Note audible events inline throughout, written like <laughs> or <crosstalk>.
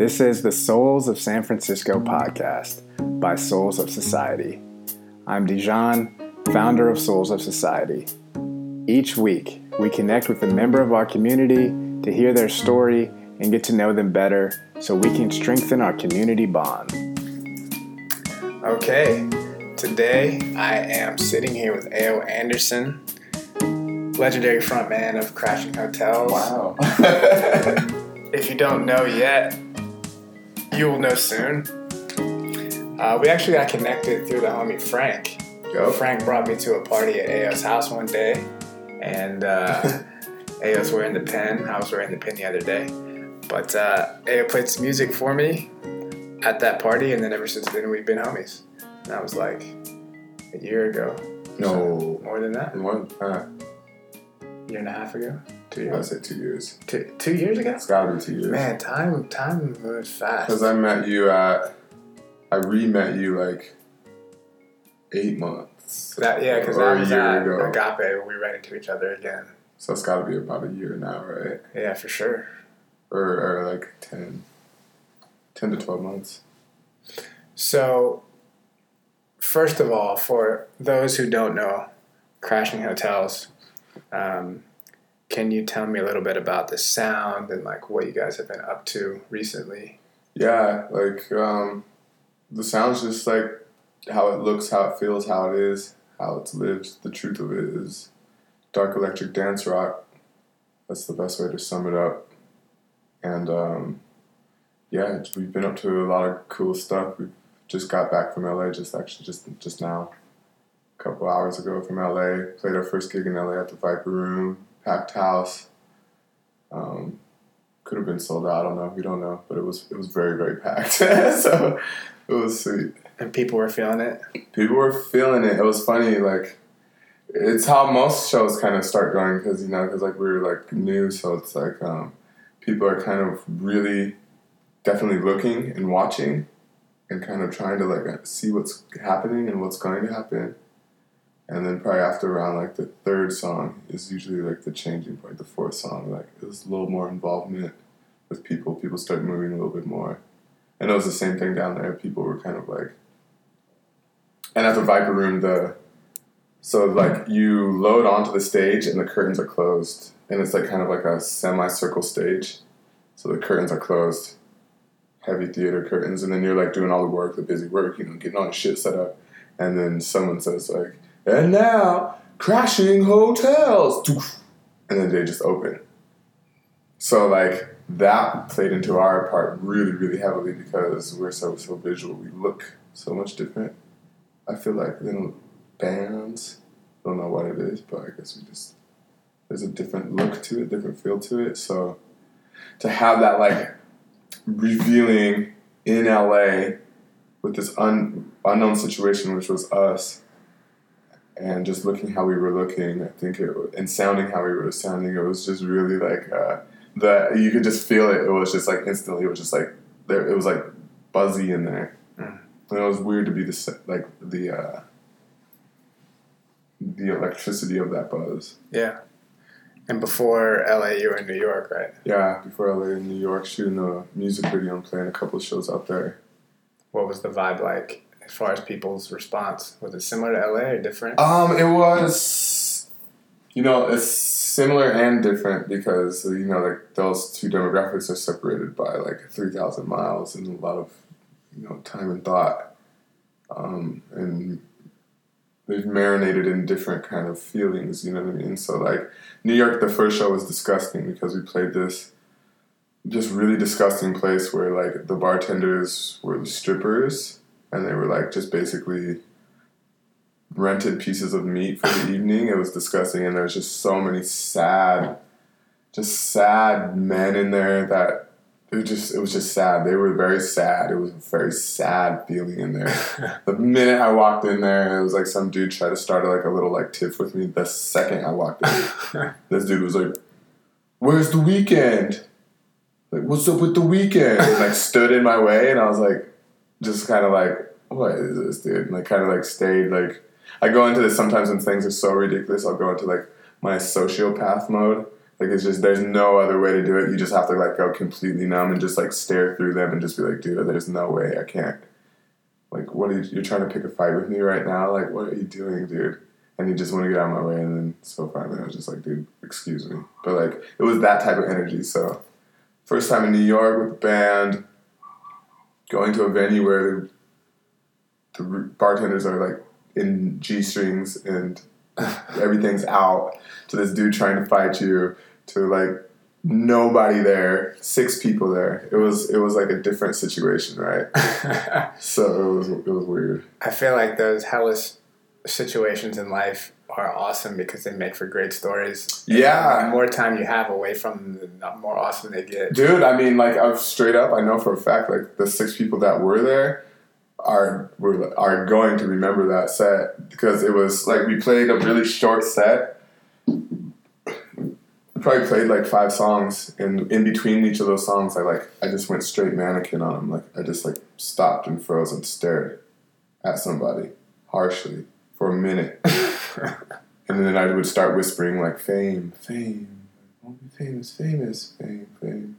This is the Souls of San Francisco podcast by Souls of Society. I'm Dijon, founder of Souls of Society. Each week, we connect with a member of our community to hear their story and get to know them better so we can strengthen our community bond. Okay, today I am sitting here with A.O. Anderson, legendary frontman of Crashing Hotels. Wow. <laughs> If you don't know yet, you will know soon. Uh, we actually got connected through the homie Frank. Yo. Frank brought me to a party at Ao's house one day, and uh, <laughs> Ao's wearing the pen. I was wearing the pen the other day. But uh, Ao played some music for me at that party, and then ever since then we've been homies. And that was like a year ago. No. More than that? One, uh, year and a half ago? Two years. I'd years? say two years. Two, two years ago? It's gotta be two years. Man, time time moves fast. Because I met you at, I re-met you like eight months. That yeah, because or that was year at ago. Agape when we ran into each other again. So it's gotta be about a year now, right? Yeah, for sure. Or, or like 10, 10 to 12 months. So, first of all, for those who don't know, crashing hotels, um, can you tell me a little bit about the sound and like what you guys have been up to recently? Yeah, like um, the sound's just like how it looks, how it feels, how it is, how it's lived. The truth of it is dark electric dance rock. That's the best way to sum it up. And um, yeah, we've been up to a lot of cool stuff. We just got back from LA, just actually just just now, a couple hours ago from LA. Played our first gig in LA at the Viper Room, packed house. Um, could have been sold out. I don't know. We don't know, but it was it was very very packed. <laughs> so it was sweet. And people were feeling it. People were feeling it. It was funny. Like it's how most shows kind of start going because you know because like we were like new, so it's like um, people are kind of really definitely looking and watching and kind of trying to like see what's happening and what's going to happen. And then probably after around like the third song is usually like the changing point. The fourth song, like it was a little more involvement with people. People start moving a little bit more. And it was the same thing down there. People were kind of like, and at the Viper Room, the so like you load onto the stage and the curtains are closed, and it's like kind of like a semicircle stage. So the curtains are closed, heavy theater curtains, and then you're like doing all the work, the busy work, you know, getting all the shit set up, and then someone says like, and now crashing hotels, and then they just open. So like that played into our part really, really heavily because we're so so visual. We look so much different. I feel like than bands. Don't know what it is, but I guess we just there's a different look to it, different feel to it. So to have that like revealing in LA with this un, unknown situation, which was us, and just looking how we were looking, I think it and sounding how we were sounding, it was just really like uh, the you could just feel it. It was just like instantly. It was just like there. It was like buzzy in there. Mm. And it was weird to be the like the uh, the electricity of that buzz. Yeah. And before LA, you were in New York, right? Yeah, before LA in New York, shooting a music video and playing a couple of shows out there. What was the vibe like as far as people's response? Was it similar to LA or different? Um, it was, you know, it's similar and different because you know, like those two demographics are separated by like three thousand miles and a lot of, you know, time and thought, um, and they've marinated in different kind of feelings. You know what I mean? So like New York, the first show was disgusting because we played this just really disgusting place where like the bartenders were the strippers and they were like just basically rented pieces of meat for the evening. It was disgusting, and there was just so many sad, just sad men in there that it was just it was just sad. They were very sad. It was a very sad feeling in there. <laughs> the minute I walked in there, it was like some dude tried to start like a little like tiff with me. The second I walked in, <laughs> this dude was like, "Where's the Weeknd? Like, what's up with the Weeknd?" And like stood in my way, and I was like, just kind of like, "What is this, dude?" And like kind of like stayed like. I go into this sometimes when things are so ridiculous. I'll go into like my sociopath mode Like it's just there's no other way to do it. You just have to like go completely numb and just like stare through them and just be like, dude, there's no way I can't. Like, what are you? You're trying to pick a fight with me right now? Like, what are you doing, dude? And he just want to get out of my way. And then so finally, I was just like, dude, excuse me. But like, it was that type of energy. So, first time in New York with the band, going to a venue where the, the bartenders are like in g strings and <laughs> everything's out to this dude trying to fight you to like nobody there, six people there. It was it was like a different situation, right? <laughs> so it was it was weird. I feel like those hellish situations in life are awesome because they make for great stories. Yeah. the more time you have away from them, the more awesome they get. Dude, I mean, like, I've straight up, I know for a fact, like, the six people that were there are were are going to remember that set because it was like we played a really short set. We probably played like five songs, and in between each of those songs, I like I just went straight mannequin on them. Like I just like stopped and froze and stared at somebody harshly for a minute, <laughs> and then I would start whispering like fame, fame, won't be famous, famous, fame, fame.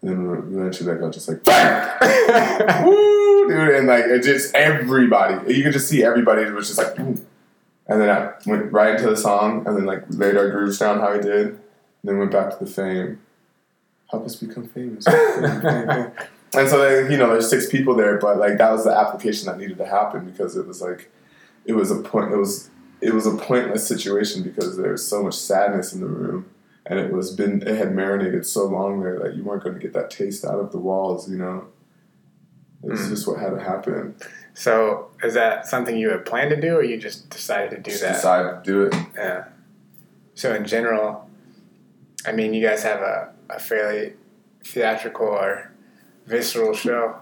And then eventually, like, I was just like, bam! <laughs> Woo, dude! And like, it just everybody, you could just see everybody was just like, Ooh. and then I went right into the song, and then like laid our grooves down how he did, and then went back to the fame. Help us become famous. <laughs> Fame, fame, fame. and so, like, you know, there's six people there, but like that was the application that needed to happen because it was like, it was a point, it was, it was a pointless situation because there was so much sadness in the room and it was been it had marinated so long there that you weren't going to get that taste out of the walls you know it's Mm. just what had to happen So, is that something you had planned to do, or you just decided to do just that? decided to do it Yeah. So in general, I mean, you guys have a, a fairly theatrical or visceral show.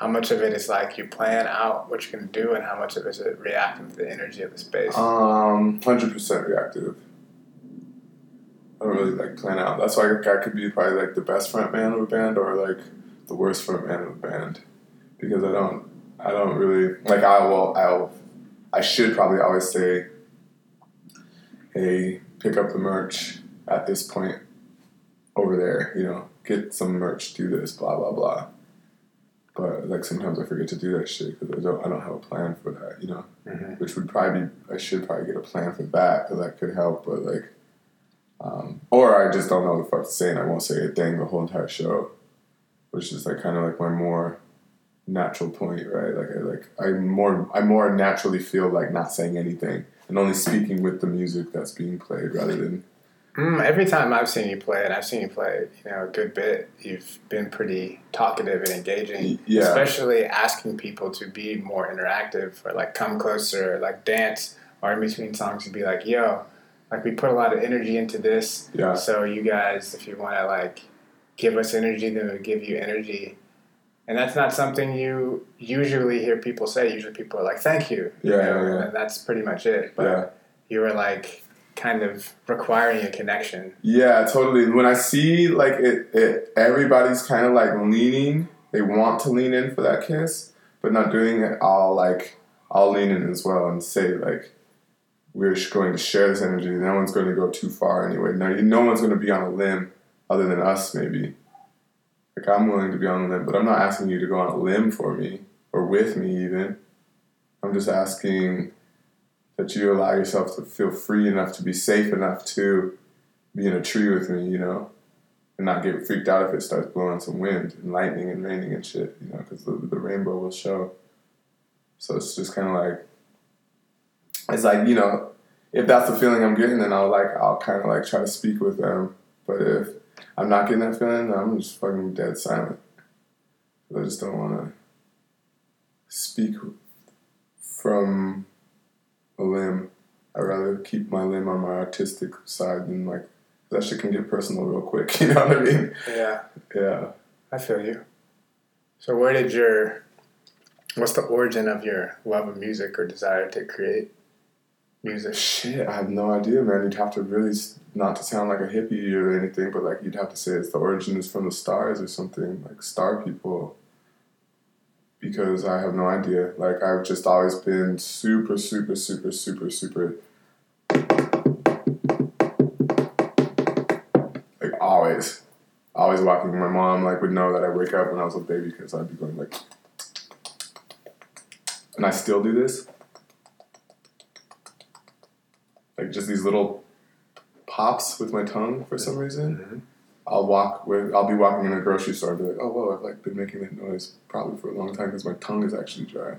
How much of it is like you plan out what you're gonna do, and how much of it is reacting to the energy of the space? um 100% reactive I don't really like plan out. That's why I could be probably like the best front man of a band or like the worst front man of a band because I don't I don't really like I will I'll I should probably always say hey pick up the merch at this point over there you know get some merch do this blah blah blah but like sometimes I forget to do that shit because I don't I don't have a plan for that you know Mhm. which would probably be I should probably get a plan for that because that could help but like um, or I just don't know the fuck to say and I won't say a thing the whole entire show which is like kind of like my more natural point right like I like I more I more naturally feel like not saying anything and only speaking with the music that's being played rather than Mm, every time I've seen you play, and I've seen you play, you know, a good bit, you've been pretty talkative and engaging. yeah Especially asking people to be more interactive, or like come closer, or like dance, or in between songs to be like, "Yo, like we put a lot of energy into this, yeah So you guys, if you want to like give us energy, then we'll give you energy. And that's not something you usually hear people say. Usually people are like, "Thank you," you Yeah, know, yeah, yeah. and that's pretty much it. But yeah you were like kind of requiring a connection. Yeah, totally. When I see like it, it everybody's kind of like leaning. They want to lean in for that kiss, but not doing it. I'll like I'll lean in as well and say like we're going to share this energy. No one's going to go too far anyway. No, no one's going to be on a limb other than us maybe. Like I'm willing to be on a limb, but I'm not asking you to go on a limb for me or with me even. I'm just asking that you allow yourself to feel free enough to be safe enough to be in a tree with me, you know, and not get freaked out if it starts blowing some wind and lightning and raining and shit, you know, because the, the rainbow will show. So it's just kind of like, it's like, you know, if that's the feeling I'm getting, then I'll like, I'll kind of like try to speak with them. But if I'm not getting that feeling, I'm just fucking dead silent. I just don't want to speak from a limb. I'd rather keep my limb on my artistic side than like that shit can get personal real quick. <laughs> You know what I mean? Yeah, Yeah. I feel you. So where did your what's the origin of your love of music or desire to create music? Shit, I have no idea, man. You'd have to really not to sound like a hippie or anything, but like you'd have to say it's the origin is from the stars or something like star people. Because I have no idea. Like I've just always been super, super, super, super, super Like always, always walking. My mom like would know that I wake up when I was a baby because I'd be going like, and I still do this. Like just these little pops with my tongue for some reason. Mm-hmm. I'll walk with. I'll be walking in a grocery store and be like, "Oh, whoa! I've like been making that noise probably for a long time because my tongue is actually dry."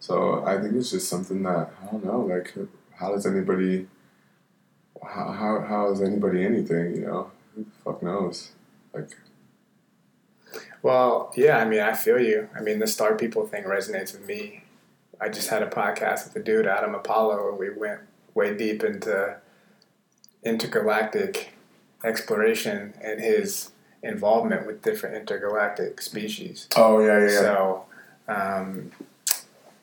So I think it's just something that I don't know. Like, how does anybody? How how, how is anybody anything? You know, who the fuck knows? Like, Well, yeah, I mean, I feel you. I mean, the star people thing resonates with me. I just had a podcast with a dude, Adam Apollo, and we went way deep into intergalactic exploration and his involvement with different intergalactic species. oh yeah, yeah, yeah. So, um,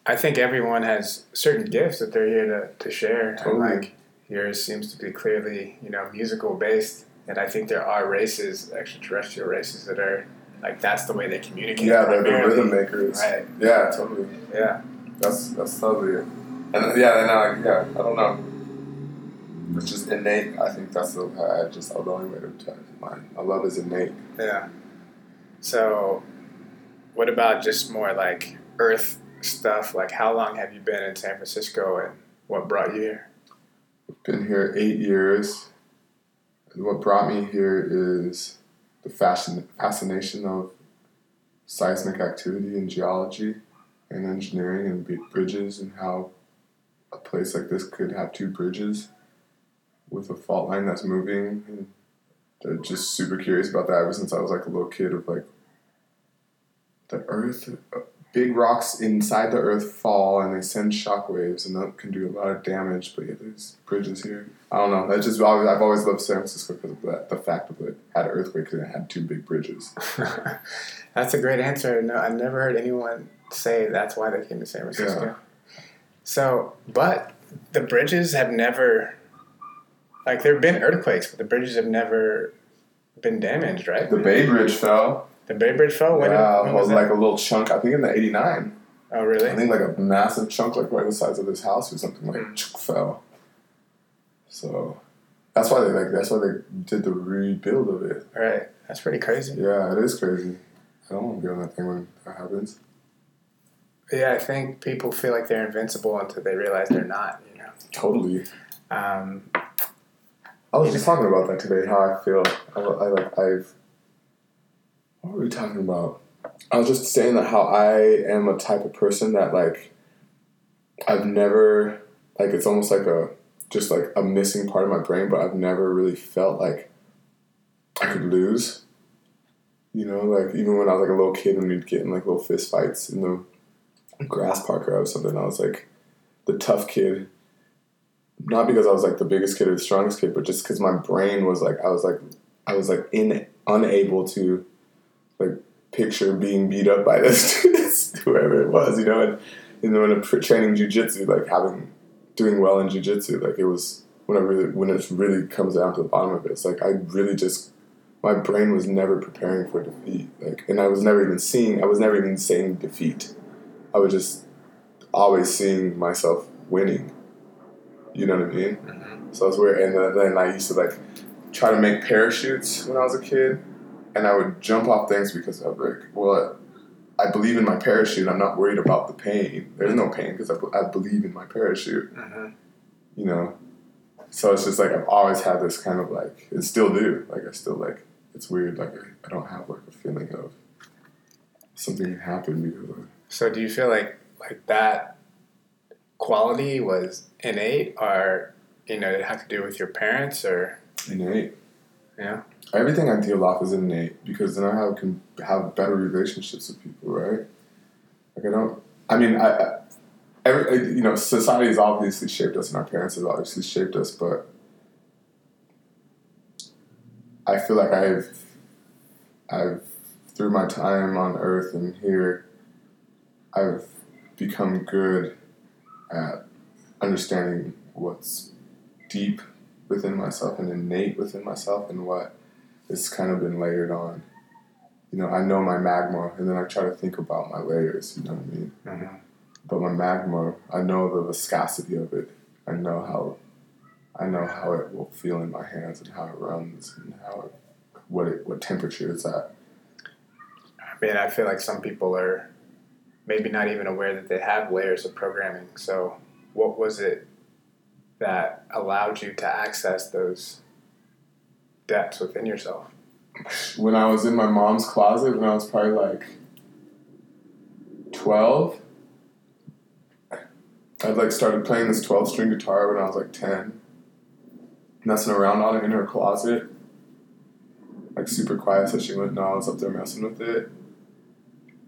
I think everyone has certain gifts that they're here to, to share. Totally. And like yours seems to be clearly, you know, musical based. And I think there are races, extraterrestrial races, that are like that's the way they communicate. yeah, they're the rhythm makers. Right. Yeah, totally. Yeah. That's that's totally it. And yeah, and I, yeah, I don't know. It's just innate. I think that's the I just the only way to tell mine. My love is innate. Yeah. So, what about just more like Earth stuff? Like, how long have you been in San Francisco, and what brought you here? Been here eight years. And what brought me here is the fashion fascination of seismic activity in geology and engineering and bridges and how a place like this could have two bridges with a fault line that's moving. And I'm just super curious about that ever since I was like a little kid of like the earth big rocks inside the earth fall and they send shock waves and that can do a lot of damage but yeah there's bridges here. I don't know. That's just always, I've always loved San Francisco because of that the fact of it. Had an earthquake and it had two big bridges. <laughs> That's a great answer. No, I've never heard anyone say that's why they came to San Francisco. So, but the bridges have never, like, there have been earthquakes, but the bridges have never been damaged, right? the Bay Bridge fell The Bay Bridge fell. When, yeah, when was like that? a little chunk I think in the 89 Oh, really? I think like a massive chunk, like right the size of this house or something, like Mm. chunk fell. So that's why they like. That's why they did the rebuild of it. Right. That's pretty crazy. Yeah, it is crazy. I don't want to be on that thing when that happens. Yeah, I think people feel like they're invincible until they realize they're not. You know. Totally. Um, I was just talking about that today. How I feel. I, I like. I've. What were we talking about? I was just saying that how I am a type of person that like. I've never like it's almost like a just like a missing part of my brain, but I've never really felt like I could lose. You know, like even when I was like a little kid and we'd get in like little fist fights in the grass park or something, I was like the tough kid not because I was like the biggest kid or the strongest kid, but just because my brain was like I was like I was like in unable to like picture being beat up by this <laughs> whoever it was, you know, and and then when I'm training jujitsu, like having doing well in jujitsu, like it was when I really when it really comes down to the bottom of it, it's like I really just my brain was never preparing for defeat, like, and I was never even seeing I was never even saying defeat. I was just always seeing myself winning. You know what I mean? So it's weird. And then- then I used to like try to make parachutes when I was a kid, and I would jump off things because of like, well, I believe in my parachute. I'm not worried about the pain. There's no pain because I, I believe in my parachute. mhm. You know. So it's just like I've always had this kind of like, and still do. Like I still like. It's weird. Like I, I don't have like a feeling of something happened because of So, do you feel like like that quality was innate, or you know, did it have to do with your parents, or innate. yeah? everything I deal off is innate because then I have can have better relationships with people, right? Like I don't. I mean, I, I every you know, society has obviously shaped us, and our parents have obviously shaped us, but I feel like I've I've through my time on Earth and here, I've become good at understanding what's deep within myself and innate within myself and what it's kind of been layered on. You know, I know my magma, and then I try to think about my layers. You know what I mean? Mhm. But my magma, I know the viscosity of it. I know how I know how it will feel in my hands and how it runs and how it, what it what temperature it's at. I mean, I feel like some people are maybe not even aware that they have layers of programming. So, what was it that allowed you to access those depths within yourself? When I was in my mom's closet, when I was probably like 12, I'd like started playing this 12 string guitar when I was like 10. Messing around on it in her closet. Like super quiet so she wouldn't know I was up there messing with it.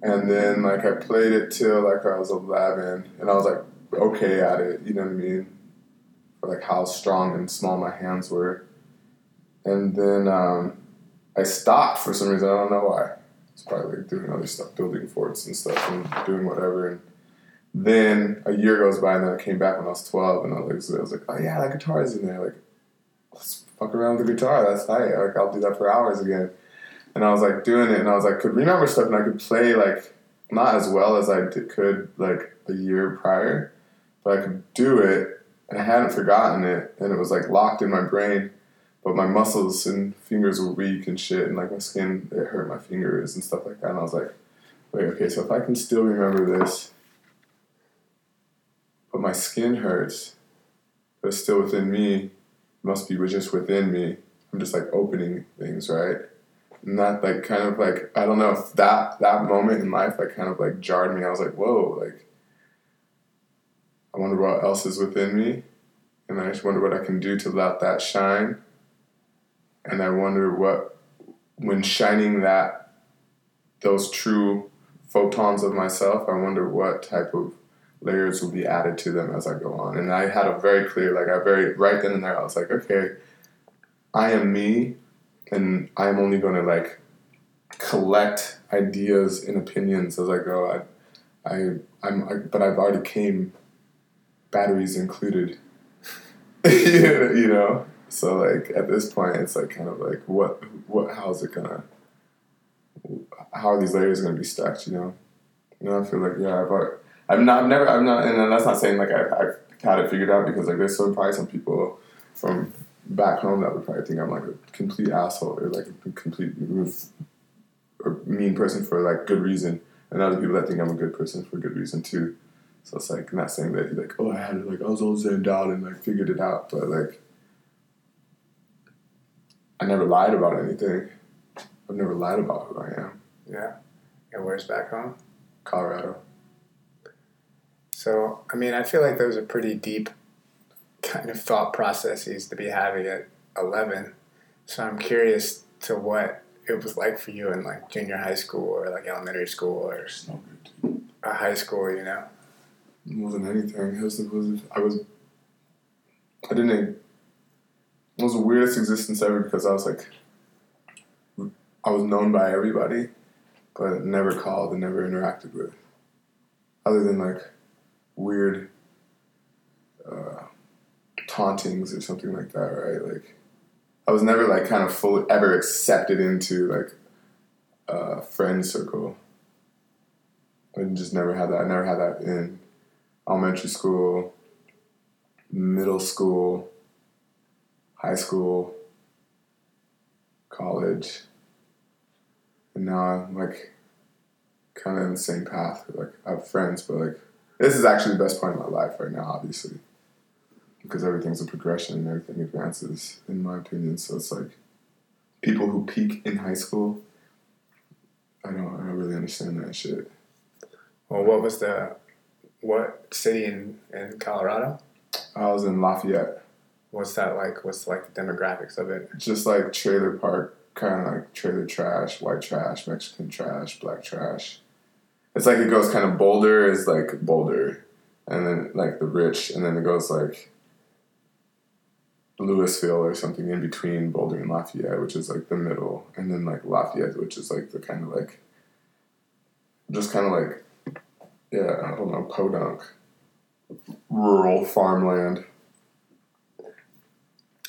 And then like I played it till like I was 11 and I was like okay at it, you know what I mean? For like how strong and small my hands were. And then um, I stopped for some reason, I don't know why. It's probably like doing other stuff, building forts and stuff and doing whatever. And then a year goes by, and then I came back when I was 12, and I was like, I was like oh yeah, that guitar is in there. Like, let's fuck around with the guitar. That's tight. Like, I'll do that for hours again. And I was like doing it, and I was like, could remember stuff, and I could play like not as well as I did, could like a year prior, but I could do it, and I hadn't forgotten it, and it was like locked in my brain but my muscles and fingers were weak and shit, and like my skin, it hurt my fingers and stuff like that. And I was like, wait, okay, so if I can still remember this, but my skin hurts, but it's still within me, it must be just within me. I'm just like opening things, right? And that like kind of like I don't know if that that moment in life like kind of like jarred me. I was like, whoa, like I wonder what else is within me, and I just wonder what I can do to let that shine and I wonder what when shining that those true photons of myself, I wonder what type of layers will be added to them as I go on. And I had a very clear, like I very right then and there, I was like, okay, I am me, and I'm only going to like collect ideas and opinions as I go. I, I, I'm, I, but I've already came, batteries included. <laughs> you know, so like at this point, it's like kind of like what what how's it gonna how are these layers gonna be stacked? You know, you know I feel like yeah I've I've not I've never I'm not and that's not saying like I've, I've had it figured out because like there's so probably some people from back home that would probably think I'm like a complete asshole or like a complete or mean person for like good reason, and other people that think I'm a good person for good reason too. So it's like not saying that like oh I had it like I was all zoned out and like figured it out, but like I never lied about anything. I've never lied about who I am. Yeah. And where's back home? Colorado. So, I mean, I feel like those are pretty deep kind of thought processes to be having at 11. So I'm curious to what it was like for you in like junior high school or like elementary school or a high school, you know? More wasn't anything. Was, was, I was, I didn't it was the weirdest existence ever because I was like, I was known by everybody, but never called and never interacted with, other than like weird uh, tauntings or something like that, right? Like, I was never like kind of fully ever accepted into like a friend circle. I just never had that. I never had that in elementary school, middle school high school, college, and now I'm like kind of in the same path. Like I have friends, but like this is actually the best part of my life right now, obviously, because everything's a progression and everything advances, in my opinion. So it's like people who peak in high school. I don't. I don't really understand that shit. Well, what was the what city in in Colorado? I was in Lafayette. What's that like? What's like the demographics of it? Just like trailer park, kind of like trailer trash, white trash, Mexican trash, black trash. It's like it goes kind of Boulder is like Boulder, and then like the rich, and then it goes like Louisville or something in between Boulder and Lafayette, which is like the middle, and then like Lafayette, which is like the kind of like just kind of like yeah, I don't know, podunk, rural farmland.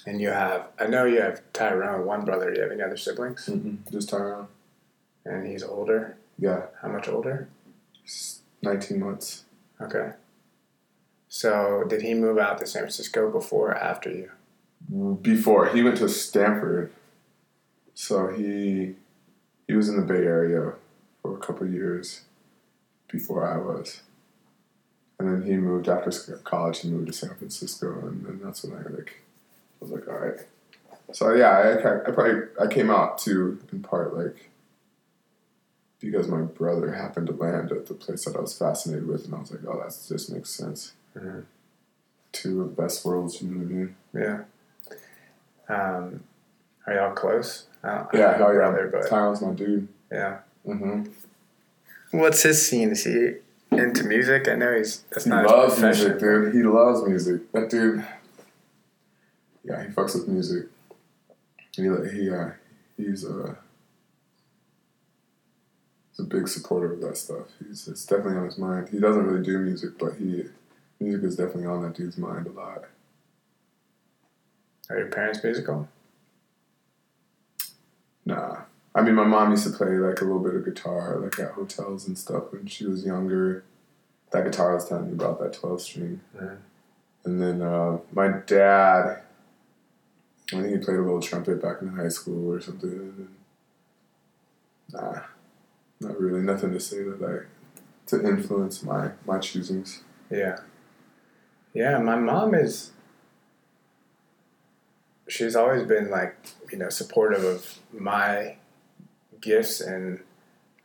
And you have, I know you have Tyrone, one brother. Do you have any other siblings? Mm-mm, just Tyrone. And he's older? Yeah. How much older? 19 months. Okay. So did he move out to San Francisco before or after you? Before he went to Stanford, so he he was in the Bay Area for a couple of years before I was, and then he moved after college. He moved to San Francisco, and then that's when I like I was like, all right. So yeah, I, I probably I came out too in part like because my brother happened to land at the place that I was fascinated with, and I was like, oh, that just makes sense. Mm-hmm. Two of the best worlds, you know what I mean? Yeah. Um, are y'all close? I yeah, don't brother, but Tyler's my dude. Yeah. Mm-hmm. What's his scene? Is he into music? I know he's. That's he not loves music, dude. He loves music. That dude. Yeah, he fucks with music. He he uh, he's uh he's a big supporter of that stuff. He's it's definitely on his mind. He doesn't really do music, but he music is definitely on that dude's mind a lot. Are your parents musical? Nah. I mean, my mom used to play like a little bit of guitar, like at hotels and stuff when she was younger. That guitar I was telling you about, that 12 string. Mm. And then uh, my dad, I think he played a little trumpet back in high school or something. And, nah, not really. Nothing to say that I, to influence my, my choosings. Yeah. Yeah, my mom is she's always been like you know supportive of my gifts and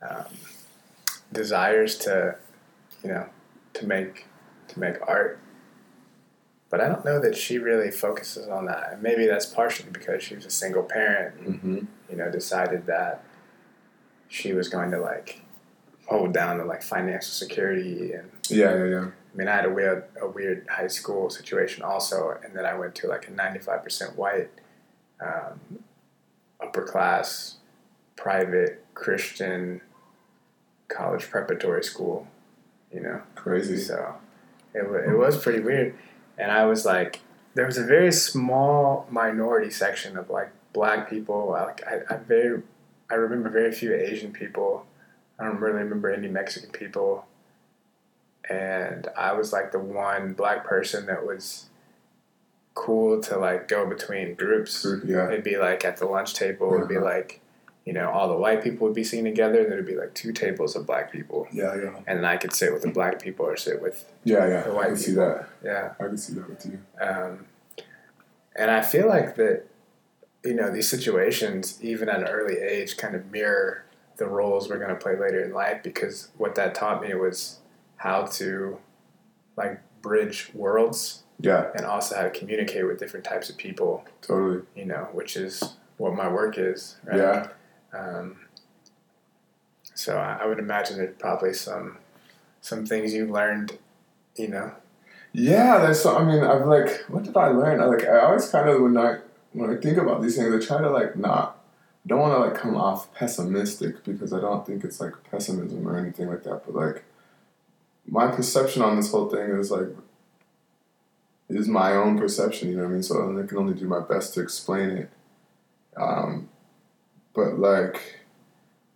um, desires to you know to make to make art. But i don't know that she really focuses on that. And maybe that's partially because she was a single parent and mm-hmm. you know decided that she was going to like hold down the like financial security and yeah yeah yeah I mean, I had a weird, a weird high school situation also, and then I went to like a 95% white, um, upper class, private Christian college preparatory school, you know? Crazy. So it, it was pretty weird. And I was like, there was a very small minority section of like black people. Like I, I very, I remember very few Asian people. I don't really remember any Mexican people and I was like the one black person that was cool to like go between groups. Yeah. It'd be like at the lunch table, it'd be uh-huh. like, you know, all the white people would be sitting together, and there'd be like two tables of black people. Yeah, yeah. And I could sit with the black people or sit with yeah, yeah. The white I can people. see that. Yeah, I can see that with you. Um, and I feel like that, you know, these situations, even at an early age, kind of mirror the roles we're going to play later in life because what that taught me was how to like bridge worlds. Yeah. And also how to communicate with different types of people. Totally. You know, which is what my work is. Right? Yeah. Um, so I, I would imagine there's probably some some things you've learned, you know. Yeah, there's so I mean I've like what did I learn? I like I always kind of when I when I think about these things I try to like not don't want to like come off pessimistic because I don't think it's like pessimism or anything like that, but like my perception on this whole thing is like is my own perception. You know what I mean? So I can only do my best to explain it. Um, but like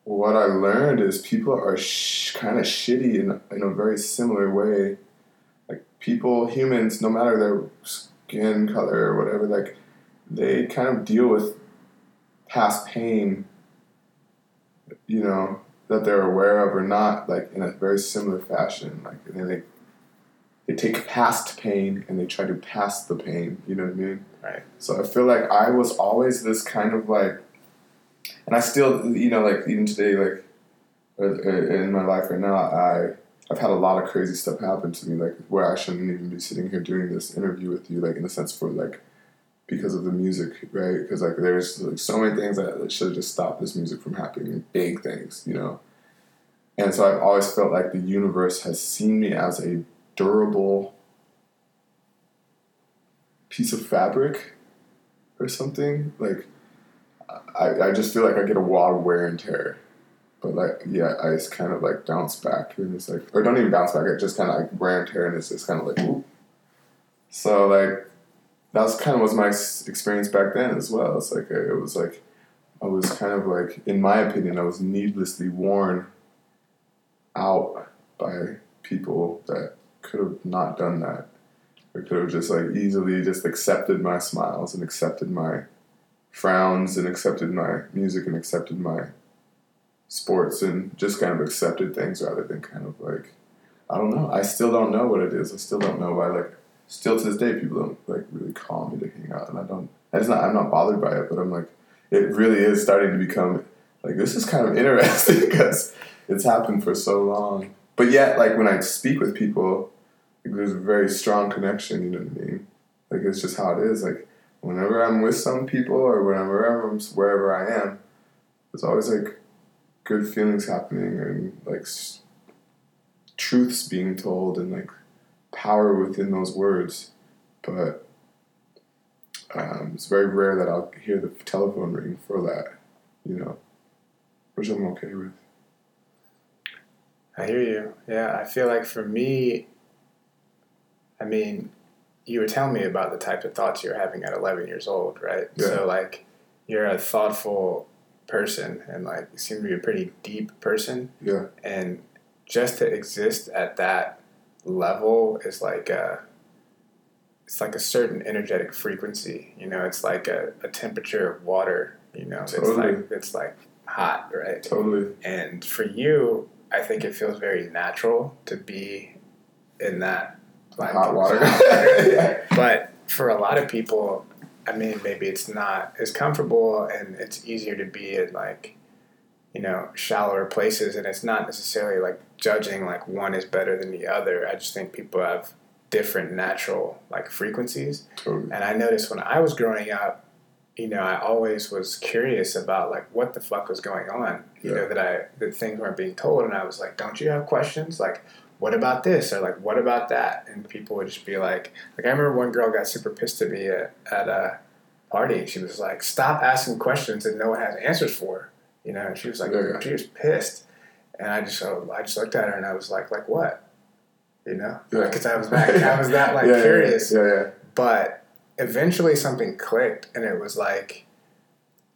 what I learned is people are sh- kind of shitty in in a very similar way. Like people, humans, no matter their skin color or whatever, like they kind of deal with past pain. You know, that they're aware of or not, like in a very similar fashion. Like and they they take past pain and they try to pass the pain. You know what I mean? Right. So I feel like I was always this kind of like, and I still, you know, like even today, like uh, uh, in my life right now, I I've had a lot of crazy stuff happen to me, like where I shouldn't even be sitting here doing this interview with you, like in a sense for like because of the music, right? Because like there's like so many things that, should have just stopped this music from happening, big things, you know. And so I've always felt like the universe has seen me as a durable piece of fabric or something. Like I, I just feel like I get a lot of wear and tear. But like yeah, I just kind of like bounce back and it's like or don't even bounce back, it just kinda like wear and tear and it's just kinda like Ooh. So like that was kind of was my experience back then as well. It's like uh, it was like I was kind of like, in my opinion, I was needlessly worn out by people that could have not done that. or could have just like easily just accepted my smiles and accepted my frowns and accepted my music and accepted my sports and just kind of accepted things rather than kind of like I don't know. I still don't know what it is. I still don't know why like still to this day people don't like really call me to hang out and I don't I just not I'm not bothered by it, but I'm like it really is starting to become like this is kind of <laughs> interesting because it's happened for so long. But yet like when I speak with people like, there's a very strong connection, you know what I mean? Like it's just how it is. Like whenever I'm with some people or whenever I'm wherever I am, there's always like good feelings happening and like truths being told and like power within those words. But um, it's very rare that I'll hear the telephone ring for that, you know, which I'm okay with. I hear you. Yeah, I feel like for me, I mean, you were telling me about the type of thoughts you're having at 11 years old, right? Yeah. So, like, you're a thoughtful person and, like, you seem to be a pretty deep person. Yeah, And just to exist at that level is like a, it's like a certain energetic frequency. You know, it's like a, a temperature of water, you know, it's like, it's like hot, right? totally. And for you, I think it feels very natural to be in that like Hot water. <laughs> <laughs> But for a lot of people, I mean, maybe it's not as comfortable and it's easier to be in like, you know, shallower places. And it's not necessarily like judging like one is better than the other. I just think people have different natural like frequencies. totally. And I noticed when I was growing up, you know, I always was curious about like what the fuck was going on. You Yeah. know, that I that things weren't being told and I was like, Don't you have questions? Like, what about this? Or like what about that? And people would just be like like I remember one girl got super pissed at me at, at a party. She was like, Stop asking questions that no one has answers for. You know, and she was like Yeah. she was pissed. And I just so I just looked at her and I was like, like what? You know? Yeah. Because I was back I was that like <laughs> Yeah, curious Yeah, yeah. but eventually something clicked and it was like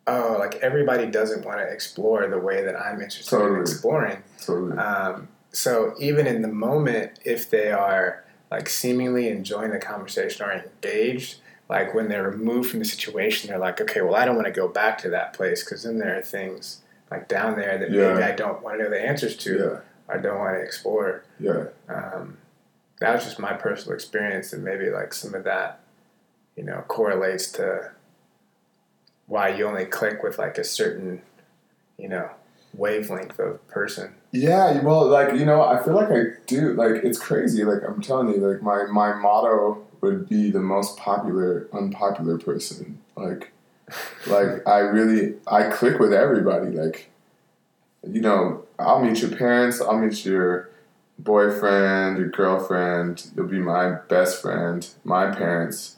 oh like everybody doesn't want to explore the way that i'm interested in exploring Totally. um, so even in the moment if they are like seemingly enjoying the conversation or engaged like when they're removed from the situation they're like okay well i don't want to go back to that place because then there are things like down there that Yeah. maybe i don't want to know the answers to yeah. i don't want to explore Yeah. um, that was just my personal experience, and maybe like some of that, you know, correlates to why you only click with like a certain, you know, wavelength of person. Yeah, well, like you know, I feel like I do. Like it's crazy. Like I'm telling you, like my my motto would be the most popular unpopular person. Like, like I really I click with everybody. Like, you know, I'll meet your parents. I'll meet your boyfriend, your girlfriend. You'll be my best friend. My parents,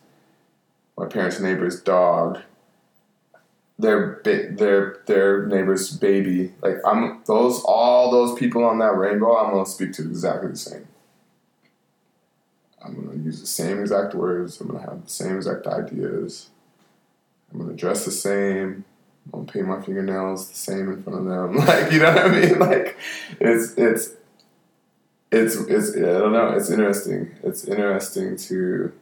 my parents' neighbor's dog. Their ba- their their neighbor's baby. Like I'm those all those people on that rainbow. I'm gonna speak to exactly the same. I'm gonna use the same exact words. I'm gonna have the same exact ideas. I'm gonna dress the same. I'm gonna paint my fingernails the same in front of them. <laughs> Like you know what I mean? Like it's it's it's it's I don't know. It's interesting. It's interesting to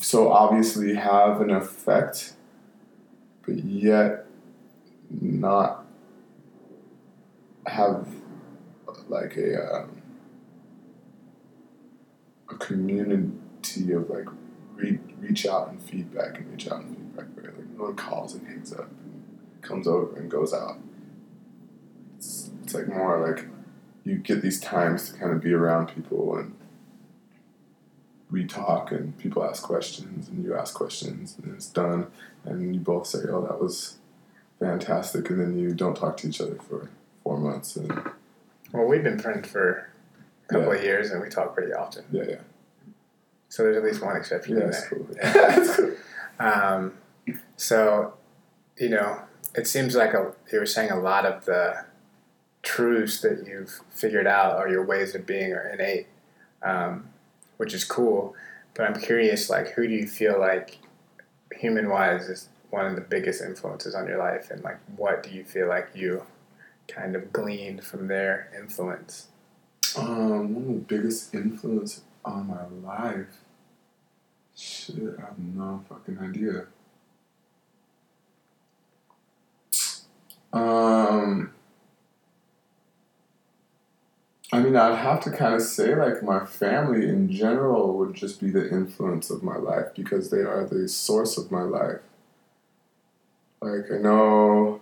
so obviously have an effect, but yet not have like a um, a community of like re- reach out and feedback and reach out and feedback where like no one calls and hangs up and comes over and goes out. It's, it's like more like you get these times to kind of be around people and we talk and people ask questions and you ask questions and it's done and you both say, "Oh, that was fantastic," and then you don't talk to each other for four months and Well, we've been friends for a couple Yeah. of years, and we talk pretty often. yeah, yeah, So there's at least one exception yeah, in it's there. cool. <laughs> It's cool. Um, so, you know, it seems like a, you were saying a lot of the truths that you've figured out or your ways of being are innate, um, which is cool. But I'm curious, like, who do you feel like, human wise, is one of the biggest influences on your life? And, like, what do you feel like you kind of gleaned from their influence? Um, one of the biggest influence. on my life. Shit, I have no fucking idea. Um, I mean, I'd have to kind of say like my family in general would just be the influence of my life because they are the source of my life. Like I know,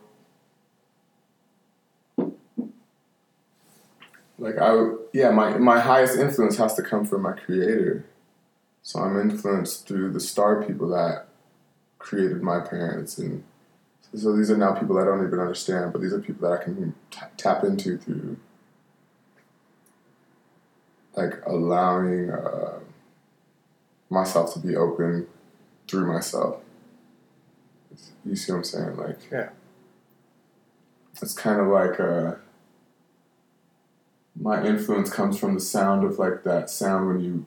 like I yeah my my highest influence has to come from my creator. So I'm influenced through the star people that created my parents and so these are now people I don't even understand, but these are people that I can t- tap into through like allowing uh, myself to be open through myself. You see what I'm saying? Like, Yeah. It's kind of like uh, my influence comes from the sound of like that sound when you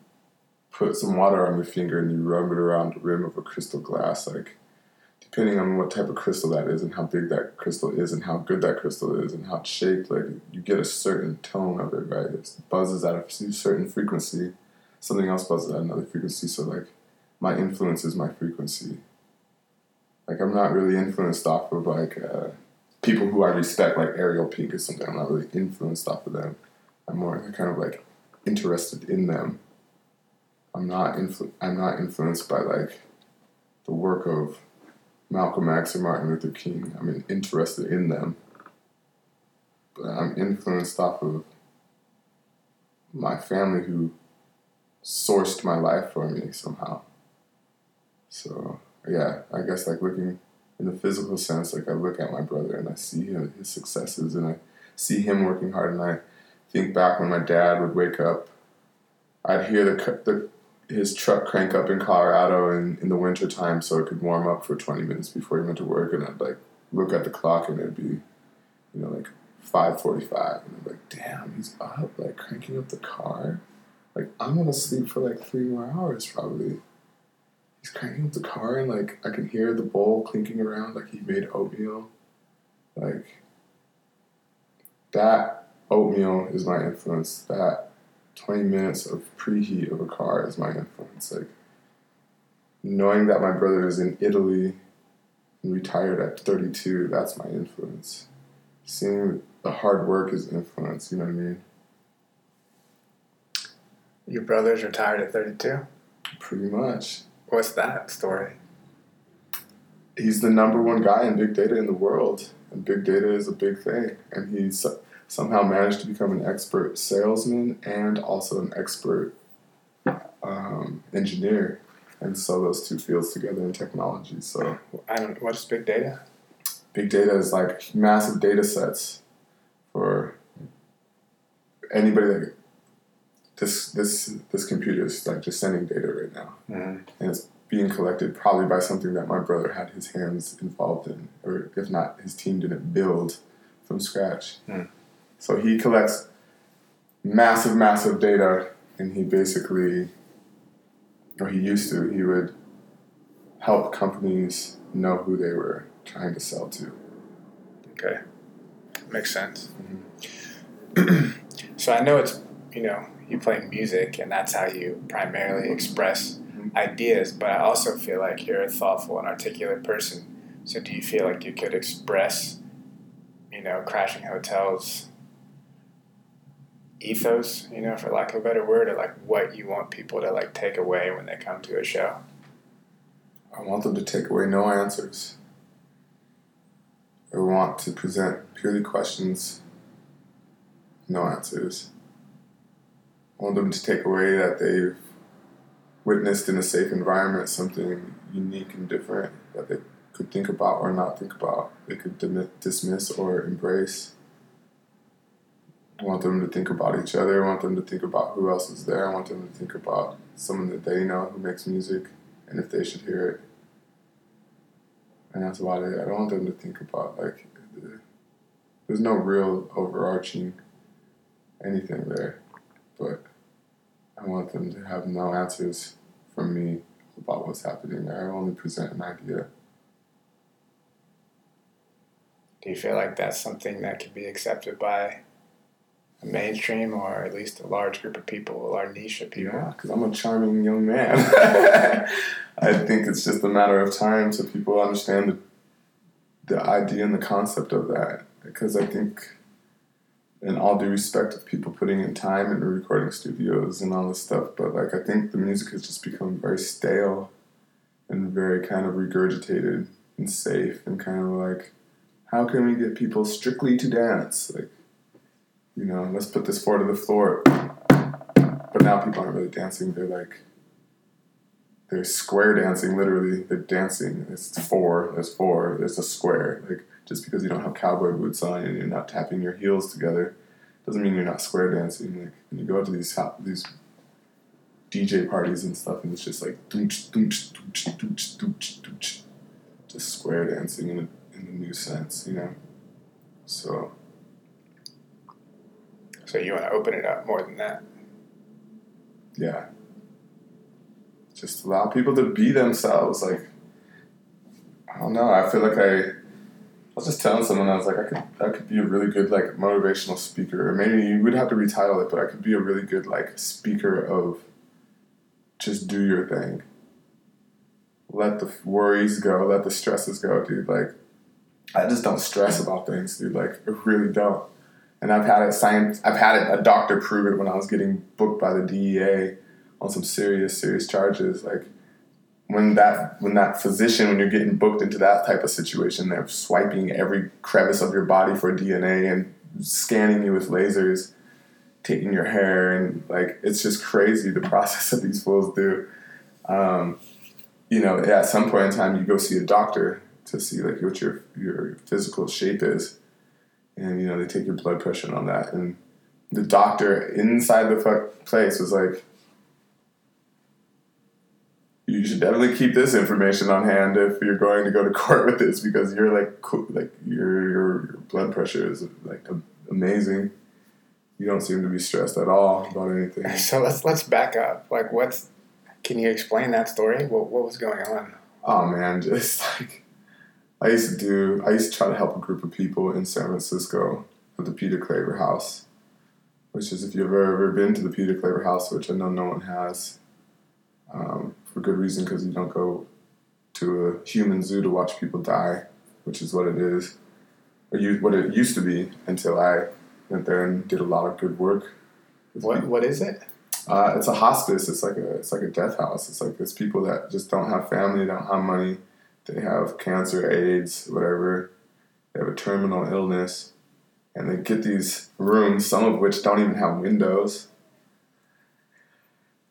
put some water on your finger and you rub it around the rim of a crystal glass. Like, depending on what type of crystal that is and how big that crystal is and how good that crystal is and how it's shaped, like you get a certain tone of it, right? It buzzes at a certain frequency. Something else buzzes at another frequency. So like my influence is my frequency. Like I'm not really influenced off of like uh, people who I respect, like Ariel Pink or something. I'm not really influenced off of them. I'm more kind of like interested in them. I'm not influ- I'm not influenced by like the work of Malcolm X or Martin Luther King. I'm interested in them, but I'm influenced off of my family who sourced my life for me somehow. So yeah, I guess like looking in the physical sense, like I look at my brother and I see him, his successes and I see him working hard and I think back when my dad would wake up, I'd hear the the his truck crank up in Colorado in, in the winter time so it could warm up for 20 minutes before he went to work and I'd like look at the clock and it'd be you know like 5.45 and I'm like damn he's up like cranking up the car? Like I'm gonna sleep for like three more hours probably. He's cranking up the car and like I can hear the bowl clinking around like he made oatmeal. Like that oatmeal is my influence. That 20 minutes of preheat of a car is my influence. Like knowing that my brother is in Italy and retired at 32, that's my influence. Seeing the hard work is influence, you know what I mean? Your brother's retired at 32? Pretty much. What's that story? He's the number one guy in big data in the world, and big data is a big thing. And he's somehow managed to become an expert salesman and also an expert um, engineer and sew those two fields together in technology. So I don't. What is big data? Big data is like massive data sets for anybody that this this this computer is like just sending data right now, mm-hmm. and it's being collected probably by something that my brother had his hands involved in, or if not, his team didn't build from scratch. Mm. So he collects massive, massive data, and he basically, or he used to, he would help companies know who they were trying to sell to. Okay, makes sense. Mm-hmm. <clears throat> so I know it's you know you play music, and that's how you primarily express mm-hmm. ideas. But I also feel like you're a thoughtful and articulate person. So do you feel like you could express, you know, crashing hotels ethos, you know, for lack of a better word, or like what you want people to like take away when they come to a show? I want them to take away no answers. I want to present purely questions, no answers. I want them to take away that they've witnessed in a safe environment something unique and different that they could think about or not think about. They could dismiss or embrace. I want them to think about each other. I want them to think about who else is there. I want them to think about someone that they know who makes music and if they should hear it. And that's about it. I don't want them to think about, like, there's no real overarching anything there. But I want them to have no answers from me about what's happening there. I only present an idea. Do you feel like that's something that could be accepted by mainstream or at least a large group of people, large niche of people. Yeah, because I'm a charming young man. <laughs> I think it's just a matter of time so people understand the, the idea and the concept of that. Because I think, in all due respect of people putting in time in recording studios and all this stuff, but like I think the music has just become very stale and very kind of regurgitated and safe and kind of like, how can we get people strictly to dance? Like, you know, let's put this four to the floor. But now people aren't really dancing. They're like, they're square dancing, literally. They're dancing. It's four, there's four, there's a square. Like, just because you don't have cowboy boots on and you're not tapping your heels together doesn't mean you're not square dancing. Like, when you go to these, these DJ parties and stuff, and it's just like, doonch, doonch, doonch, doonch, doonch, doonch. just square dancing in a, in a new sense, you know? So, so you want to open it up more than that? Yeah. Just allow people to be themselves. Like, I don't know. I feel like I. I was just telling someone I was like I could I could be a really good like motivational speaker or maybe you would have to retitle it but I could be a really good like speaker of just do your thing let the worries go let the stresses go dude like I just don't stress about things dude like I really don't and I've had it science. I've had it, a doctor prove it when I was getting booked by the DEA on some serious, serious charges. Like when that when that physician, when you're getting booked into that type of situation, they're swiping every crevice of your body for DNA and scanning you with lasers, taking your hair, and like it's just crazy the <laughs> process that these fools do. Um, you know, at some point in time, you go see a doctor to see like what your your physical shape is and you know they take your blood pressure and all that. And the doctor inside the place was like, "You should definitely keep this information on hand if you're going to go to <laughs> court with this because you're like like your your, your blood pressure is like amazing." You don't seem to be stressed at all about anything. <laughs> So let's let's back up. Like, what's can you explain that story? What what was going on? Oh man, <laughs> just like I used to do. I used to try to help a group of people in San Francisco at the Peter Claver House, which is if you've ever ever been to the Peter Claver House, which I know no one has, um, for good reason because you don't go to a human zoo to watch people die, which is what it is, or you, what it used to be until I went there and did a lot of good work. What people. What is it? Uh, it's a hospice. It's like a it's like a death house. It's like it's people that just don't have family, don't have money they have cancer, AIDS, whatever. They have a terminal illness. And they get these rooms, some of which don't even have windows.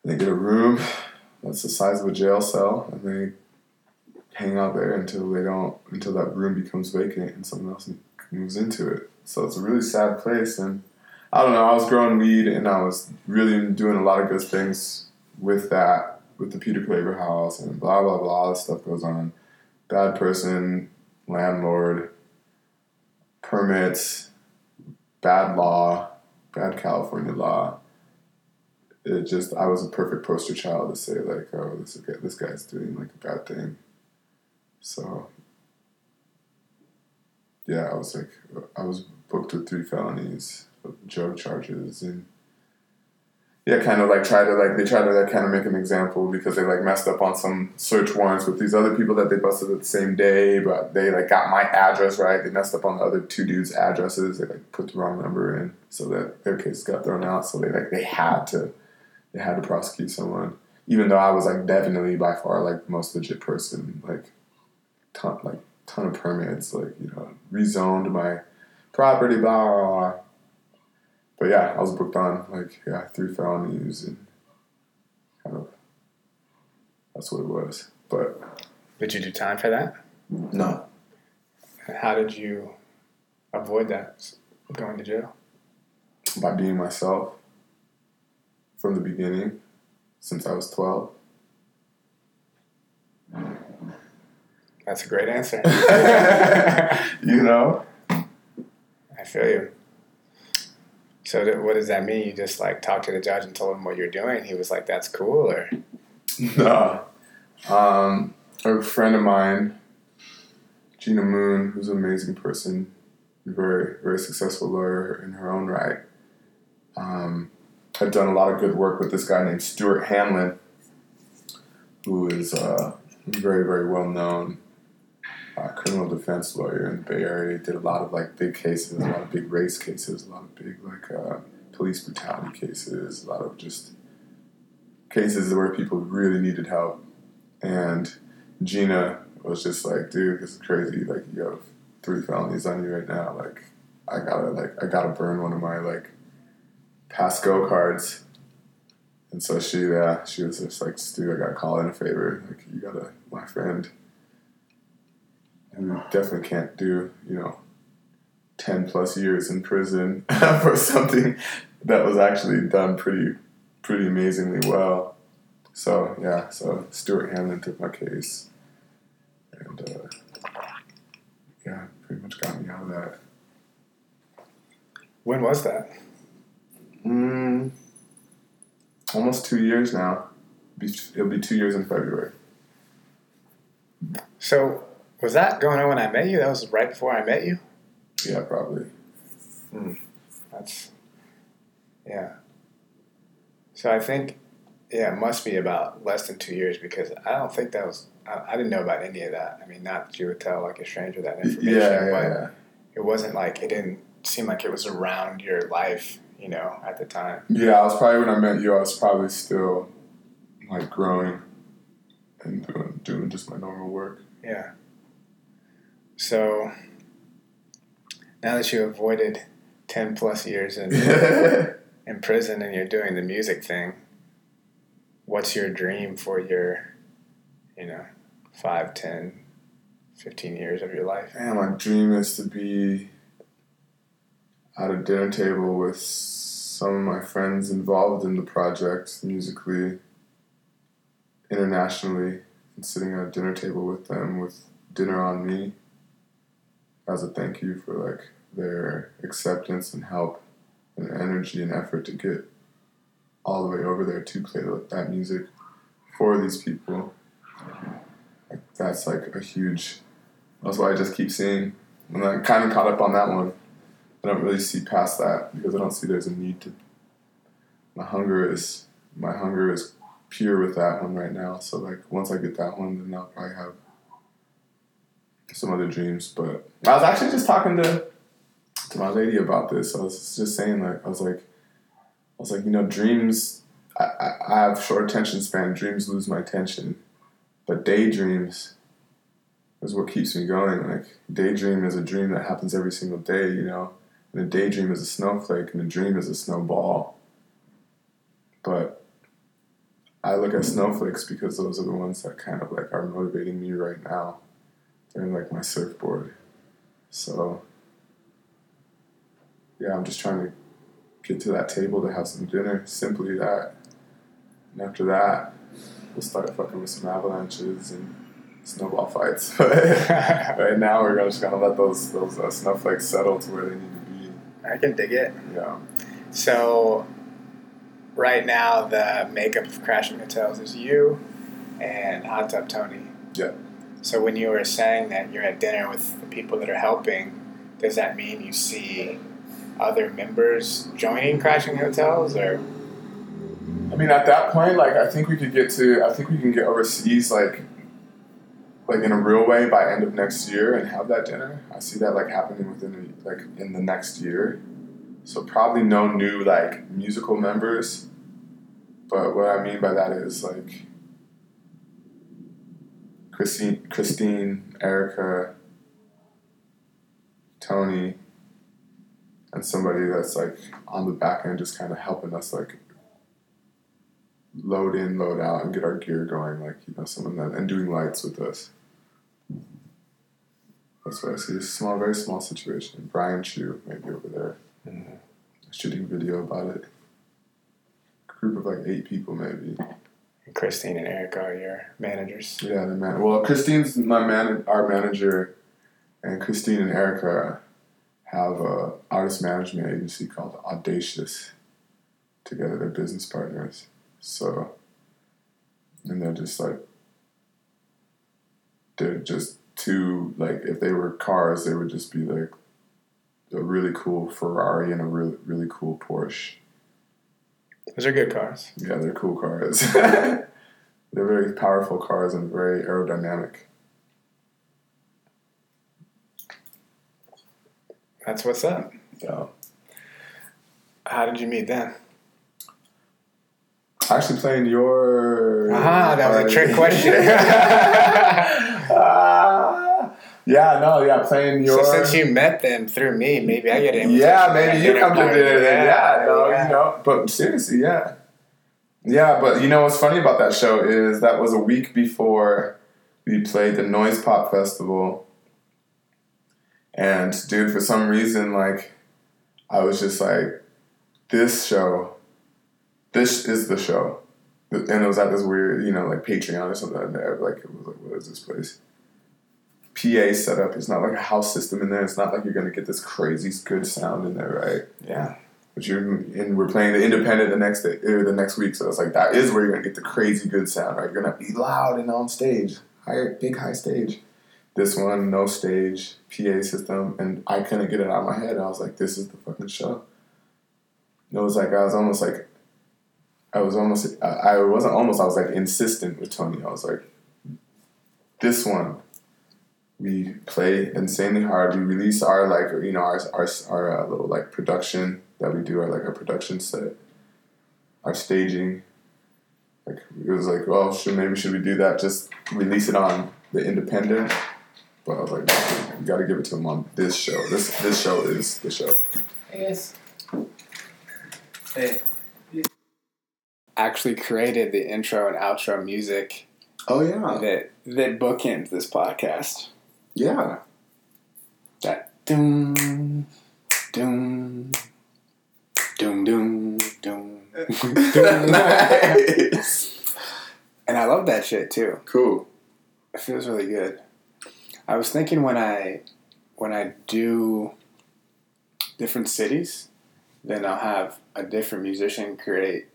They get a room that's the size of a jail cell, and they hang out there until they don't, until that room becomes vacant and someone else moves into it. So it's a really sad place. And I don't know, I was growing weed and I was really doing a lot of good things with that, with the Peter Claver house and blah, blah, blah, all this stuff goes on bad person, landlord, permits, bad law, bad California law. It just I was a perfect poster child to say like, oh, this guy, this guy's doing like a bad thing. So yeah, I was like, I was booked with three felonies, drug charges, and yeah, kind of like try to like they try to like kind of make an example because they like messed up on some search warrants with these other people that they busted at the same day, but they like got my address right. They messed up on the other two dudes' addresses. They like put the wrong number in, so that their case got thrown out. So they like they had to they had to prosecute someone, even though I was like definitely by far like the most legit person, like ton like ton of permits, like you know rezoned my property, blah blah. blah but yeah, I was booked on like yeah three felonies and kind of that's what it was. But did you do time for that? No. How did you avoid that going to jail? By being myself from the beginning, since I was twelve. That's a great answer. <laughs> you know. I feel you. So what does that mean? You just like talked to the judge and told him what you're doing. He was like, "That's cool," or <laughs> no. Um, a friend of mine, Gina Moon, who's an amazing person, very very successful lawyer in her own right. Um, I've done a lot of good work with this guy named Stuart Hanlon, who is uh, very, very well known criminal defense lawyer in the Bay Area. Did a lot of like big cases, a lot of big race cases, a lot of big like uh, police brutality cases, a lot of just cases where people really needed help. And Gina was just like, dude, this is crazy. Like you have three felonies on you right now. Like I gotta like I gotta burn one of my like past go cards. And so she yeah, she was just like, dude, I gotta call in a favor. Like you gotta my friend who definitely can't do, you know, ten plus years in prison <laughs> for something that was actually done pretty pretty amazingly well. So yeah, so Stuart Hanlon took my case, and uh, yeah, pretty much got me out of that. When was that? Mm, almost two years now. It'll be two years in February. So was that going on when I met you? That was right before I met you. Yeah, probably. Hmm. That's yeah. So I think yeah, it must be about less than two years because I don't think that was. I, I didn't know about any of that. I mean, not that you would tell like a stranger that Yeah, information, yeah, but yeah. it wasn't like it didn't seem like it was around your life, you know, at the time. Yeah, I was probably when I met you. I was probably still like growing and doing doing just my normal work. Yeah. So now that you avoided ten plus years in <laughs> in prison and you're doing the music thing, what's your dream for your, you know, 5, 10, 15 years of your life? Man, my dream is to be at a dinner table with some of my friends involved in the project musically, internationally, and sitting at a dinner table with them with dinner on me as a thank you for like their acceptance and help and energy and effort to get all the way over there to play that music for these people. Like, that's like a huge that's why I just keep seeing. And I'm kind of caught up on that one. I don't really see past that because I don't see there's a need to. My hunger is my hunger is pure with that one right now. So like once I get that one, then I'll probably have some other dreams. But I was actually just talking to to my lady about this. I was just saying like I was like I was like you know dreams. I, I, I have short attention span. Dreams lose my attention, but daydreams is what keeps me going. Like daydream is a dream that happens every single day, you know. And a daydream is a snowflake, and a dream is a snowball. But I look at snowflakes because those are the ones that kind of like are motivating me right now. They're like my surfboard. So yeah, I'm just trying to get to that table to have some dinner. Simply that. And after that, we'll start fucking with some avalanches and snowball fights. <laughs> right now, we're just gonna let those those uh, snowflakes settle to where they need to be. I can dig it. Yeah. So, right now, the makeup of Crashing Hotels is you and Hot Tub Tony. Yeah. So, when you were saying that you're at dinner with the people that are helping, does that mean you see other members joining Crashing Hotels, or I mean, at that point, like I think we could get to. I think we can get overseas, like, like in a real way by end of next year and have that dinner. I see that like happening within a, like in the next year. So probably no new like musical members. But what I mean by that is like Christine, Christine, Erica, Tony, and somebody that's like on the back end, just kind of helping us like load in, load out, and get our gear going. Like you know, someone that and doing lights with us. That's what I see. It's a small, very small situation. Brian Chu maybe over there, mm-hmm. shooting video about it. Group of like eight people maybe. Christine and Eric are your managers? Yeah, the man. Well, Christine's my man, our manager, and Christine and Erica have a artist management agency called Audacious. Together, they're business partners. So, and they're just like, they're just two like if they were cars, they would just be like a really cool Ferrari and a really really cool Porsche. Those are good cars. Yeah, they're cool cars. <laughs> they're very powerful cars and very aerodynamic. That's what's up. Yeah. How did you meet them? Actually, playing your. Ah, that was a trick <laughs> question. Ah, yeah, no, yeah, playing your. So since you met them through me, maybe I get in. Yeah, maybe you come to dinner. Yeah, yeah, no, yeah. you know, but seriously, yeah, yeah. But you know what's funny about that show is that was a week before we played the Noise Pop Festival, and dude, for some reason, like, I was just like, this show, this is the show, and it was at this weird, you know, like Patreon or something like that. Like, it was like, what is this place? PA setup. It's not like a house system in there. It's not like you're gonna get this crazy good sound in there, right? Yeah. But you're and we're playing the independent the next day or the next week, so it's like that is where you're gonna get the crazy good sound, right? You're gonna be loud and on stage, high, big high stage. This one, no stage, PA system, and I couldn't get it out of my head. I was like, this is the fucking show. And it was like I was almost like, I was almost, I, I wasn't almost, I was like insistent with Tony. I was like, this one, we play insanely hard. We release our like you know our our, our uh, little like production that we do our like our production set, our staging. Like it was like, well, should maybe should we do that? Just release it on the independent. But I was like, no, we got to give it to them on this show. This this show is the show. Yes. Hey. Actually created the intro and outro music Oh yeah, that that bookends this podcast. Yeah. That doom doom doom doom doom. nice. And I love that shit too. Cool. It feels really good. I was thinking when I when I do different cities, then I'll have a different musician create,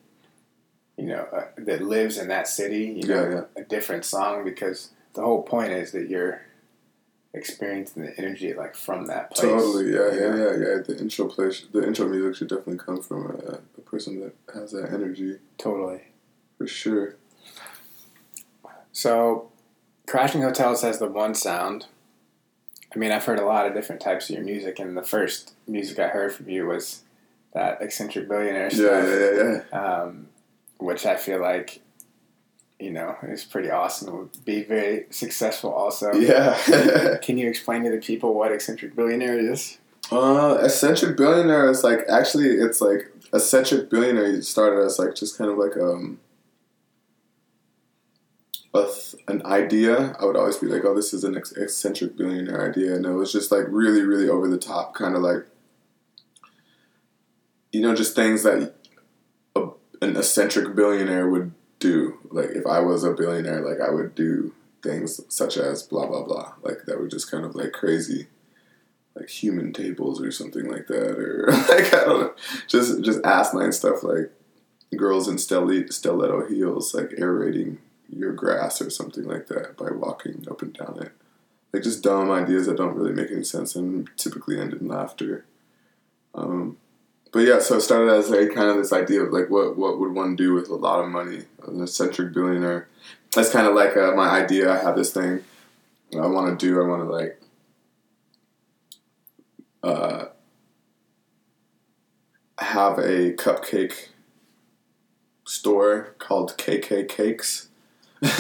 you know, uh, that lives in that city. You know, Yeah, a different song because the whole point is that you're experiencing the energy like from that place. Totally, yeah, yeah, yeah, yeah. The intro play, sh- the intro music should definitely come from a, a person that has that energy Totally. for sure. So, Crashing Hotels has the one sound. I mean, I've heard a lot of different types of your music, and the first music I heard from you was that eccentric billionaire Yeah, stuff, yeah, yeah, yeah. Um, which I feel like, you know, it's pretty awesome. It would be very successful also. Yeah. Can you explain to the people what eccentric billionaire is? uh, eccentric billionaire is like actually it's like eccentric billionaire started as like just kind of like um a th- an idea. I would always be like, oh, this is an ex- eccentric billionaire idea, and it was just like really, really over the top, kind of like you know, just things that a, an eccentric billionaire would do. Like if I was a billionaire, like I would do things such as blah blah blah, like that were just kind of like crazy, like human tables or something like that, or <laughs> like I don't know, just just asinine stuff like girls in stile- stiletto heels, like aerating your grass or something like that by walking up and down it. Like just dumb ideas that don't really make any sense and typically end in laughter. Um, but yeah, so it started as a kind of this idea of like what what would one do with a lot of money, an eccentric billionaire. That's kind of like uh, my idea. I have this thing I want to do. I want to like uh, have a cupcake store called KK Cakes, <laughs> and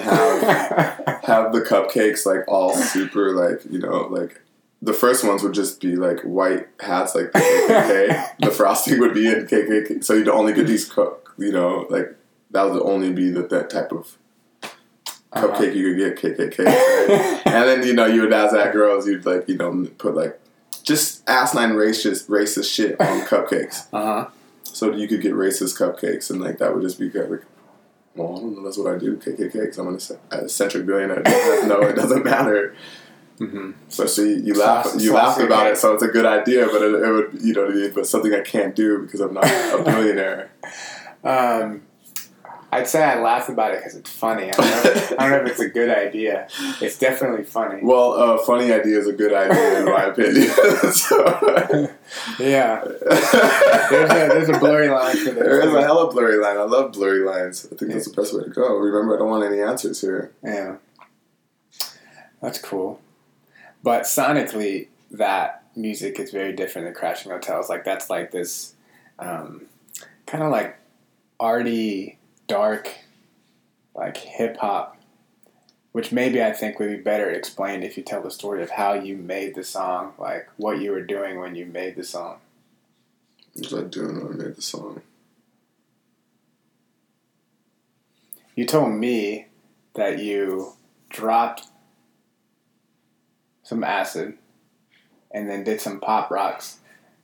have have the cupcakes like all super like you know like the first ones would just be like white hats like <laughs> the KKK. the frosting would be in KKK, so you'd only get these cook. You know, like that would only be the, that type of cupcake you could get KKK. Right? <laughs> and then you know you would ask that girls you'd like you know put like just asinine racist racist shit on <laughs> cupcakes. Uh huh. So you could get racist cupcakes, and like that would just be kind of like, well, I don't know, that's what I do. KKK, because I'm an eccentric billionaire. no, it doesn't matter. Mm-hmm. So you laugh, you laugh about it, so it's a good idea, but it, it would, you know, what I mean? but something I can't do because I'm not a <laughs> billionaire. Um, I'd say I laugh about it because it's funny. I don't, know, I don't know if it's a good idea. It's definitely funny. Well, a uh, funny idea is a good idea in my opinion. <laughs> so, <laughs> yeah. There's a, there's a blurry line for this. There is a hella blurry line. I love blurry lines. I think yeah. that's the best way to go. Remember, I don't want any answers here. Yeah. That's cool. But sonically, that music is very different than Crashing Hotels. Like, that's like this um, kind of like arty, dark, like hip hop, which maybe I think would be better explained if you tell the story of how you made the song, like what you were doing when you made the song. What was I doing when I made the song? You told me that you dropped some acid and then did some pop rocks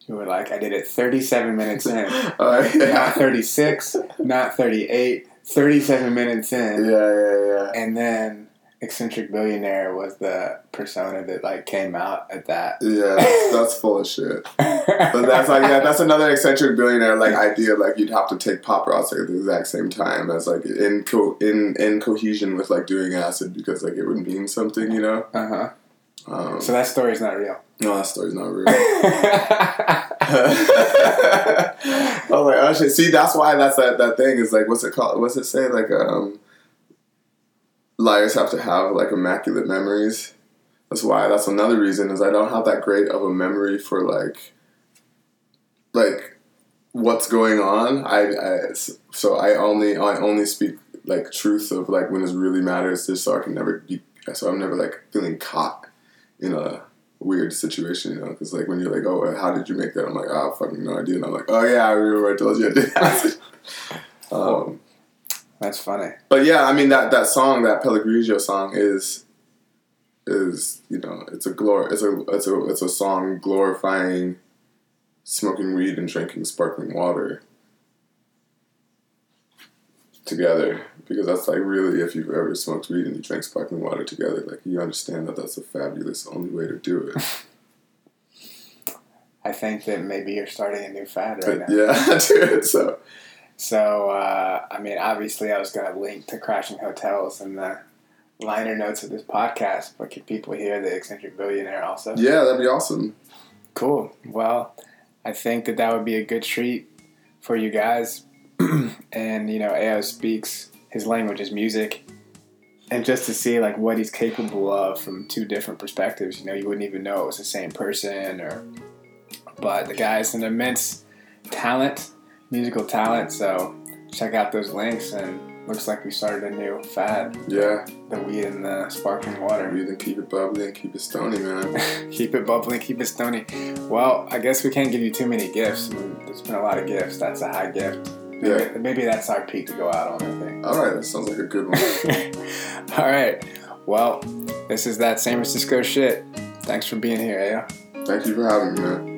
you were like, I did it 37 minutes in. <laughs> uh, yeah. Not 36, not 38, 37 minutes in. Yeah, yeah, yeah. And then eccentric billionaire was the persona that like came out at that. Yeah, <laughs> that's, full of shit. but that's like yeah, that's another eccentric billionaire like idea. Like you'd have to take pop rocks at the exact same time as like in co- in in cohesion with like doing acid because like it would mean something, you know. Uh huh. Um, so that story's not real. No, that story's not real. <laughs> <laughs> I was like, oh shit. See, that's why that's that that thing is like, what's it called? What's it say? Like, um, liars have to have like immaculate memories. That's why. That's another reason is I don't have that great of a memory for like, like, what's going on. I, I so I only I only speak like truth of like when it really matters, just so I can never be. So I'm never like feeling caught in a weird situation, you know, because like when you're like, oh, how did you make that? I'm like, oh, fucking no idea. And I'm like, oh yeah, I remember I told you I did that. um, That's funny. But yeah, I mean that that song, that Pellegrigio song, is is you know it's a glor it's a it's a it's a song glorifying smoking weed and drinking sparkling water together because that's like really if you've ever smoked weed and you drink sparkling water together like you understand that that's a fabulous only way to do it. <laughs> I think that maybe you're starting a new fad right now. yeah <laughs> dude so. So uh, i mean obviously i was going to link to crashing hotels and the liner notes of this podcast but can people hear the eccentric billionaire also? Yeah that'd be awesome. Cool. Well i think that that would be a good treat for you guys <clears throat> and you know Ayo speaks his language, his music, and just to see like what he's capable of from two different perspectives. You know, you wouldn't even know it was the same person, or but the guy's an immense talent, musical talent. So check out those links and. Looks like we started a new fad. Yeah. The weed and the sparkling water. Weed and keep it bubbly and keep it stony, man. <laughs> keep it bubbly and keep it stony. Well, I guess we can't give you too many gifts. I mean, there's been a lot of gifts. That's a high gift. Yeah. Maybe that's our peak to go out on, I think. All right, that sounds like a good one. <laughs> All right. Well, this is that San Francisco shit. Thanks for being here, Ayo. Thank you for having me, man.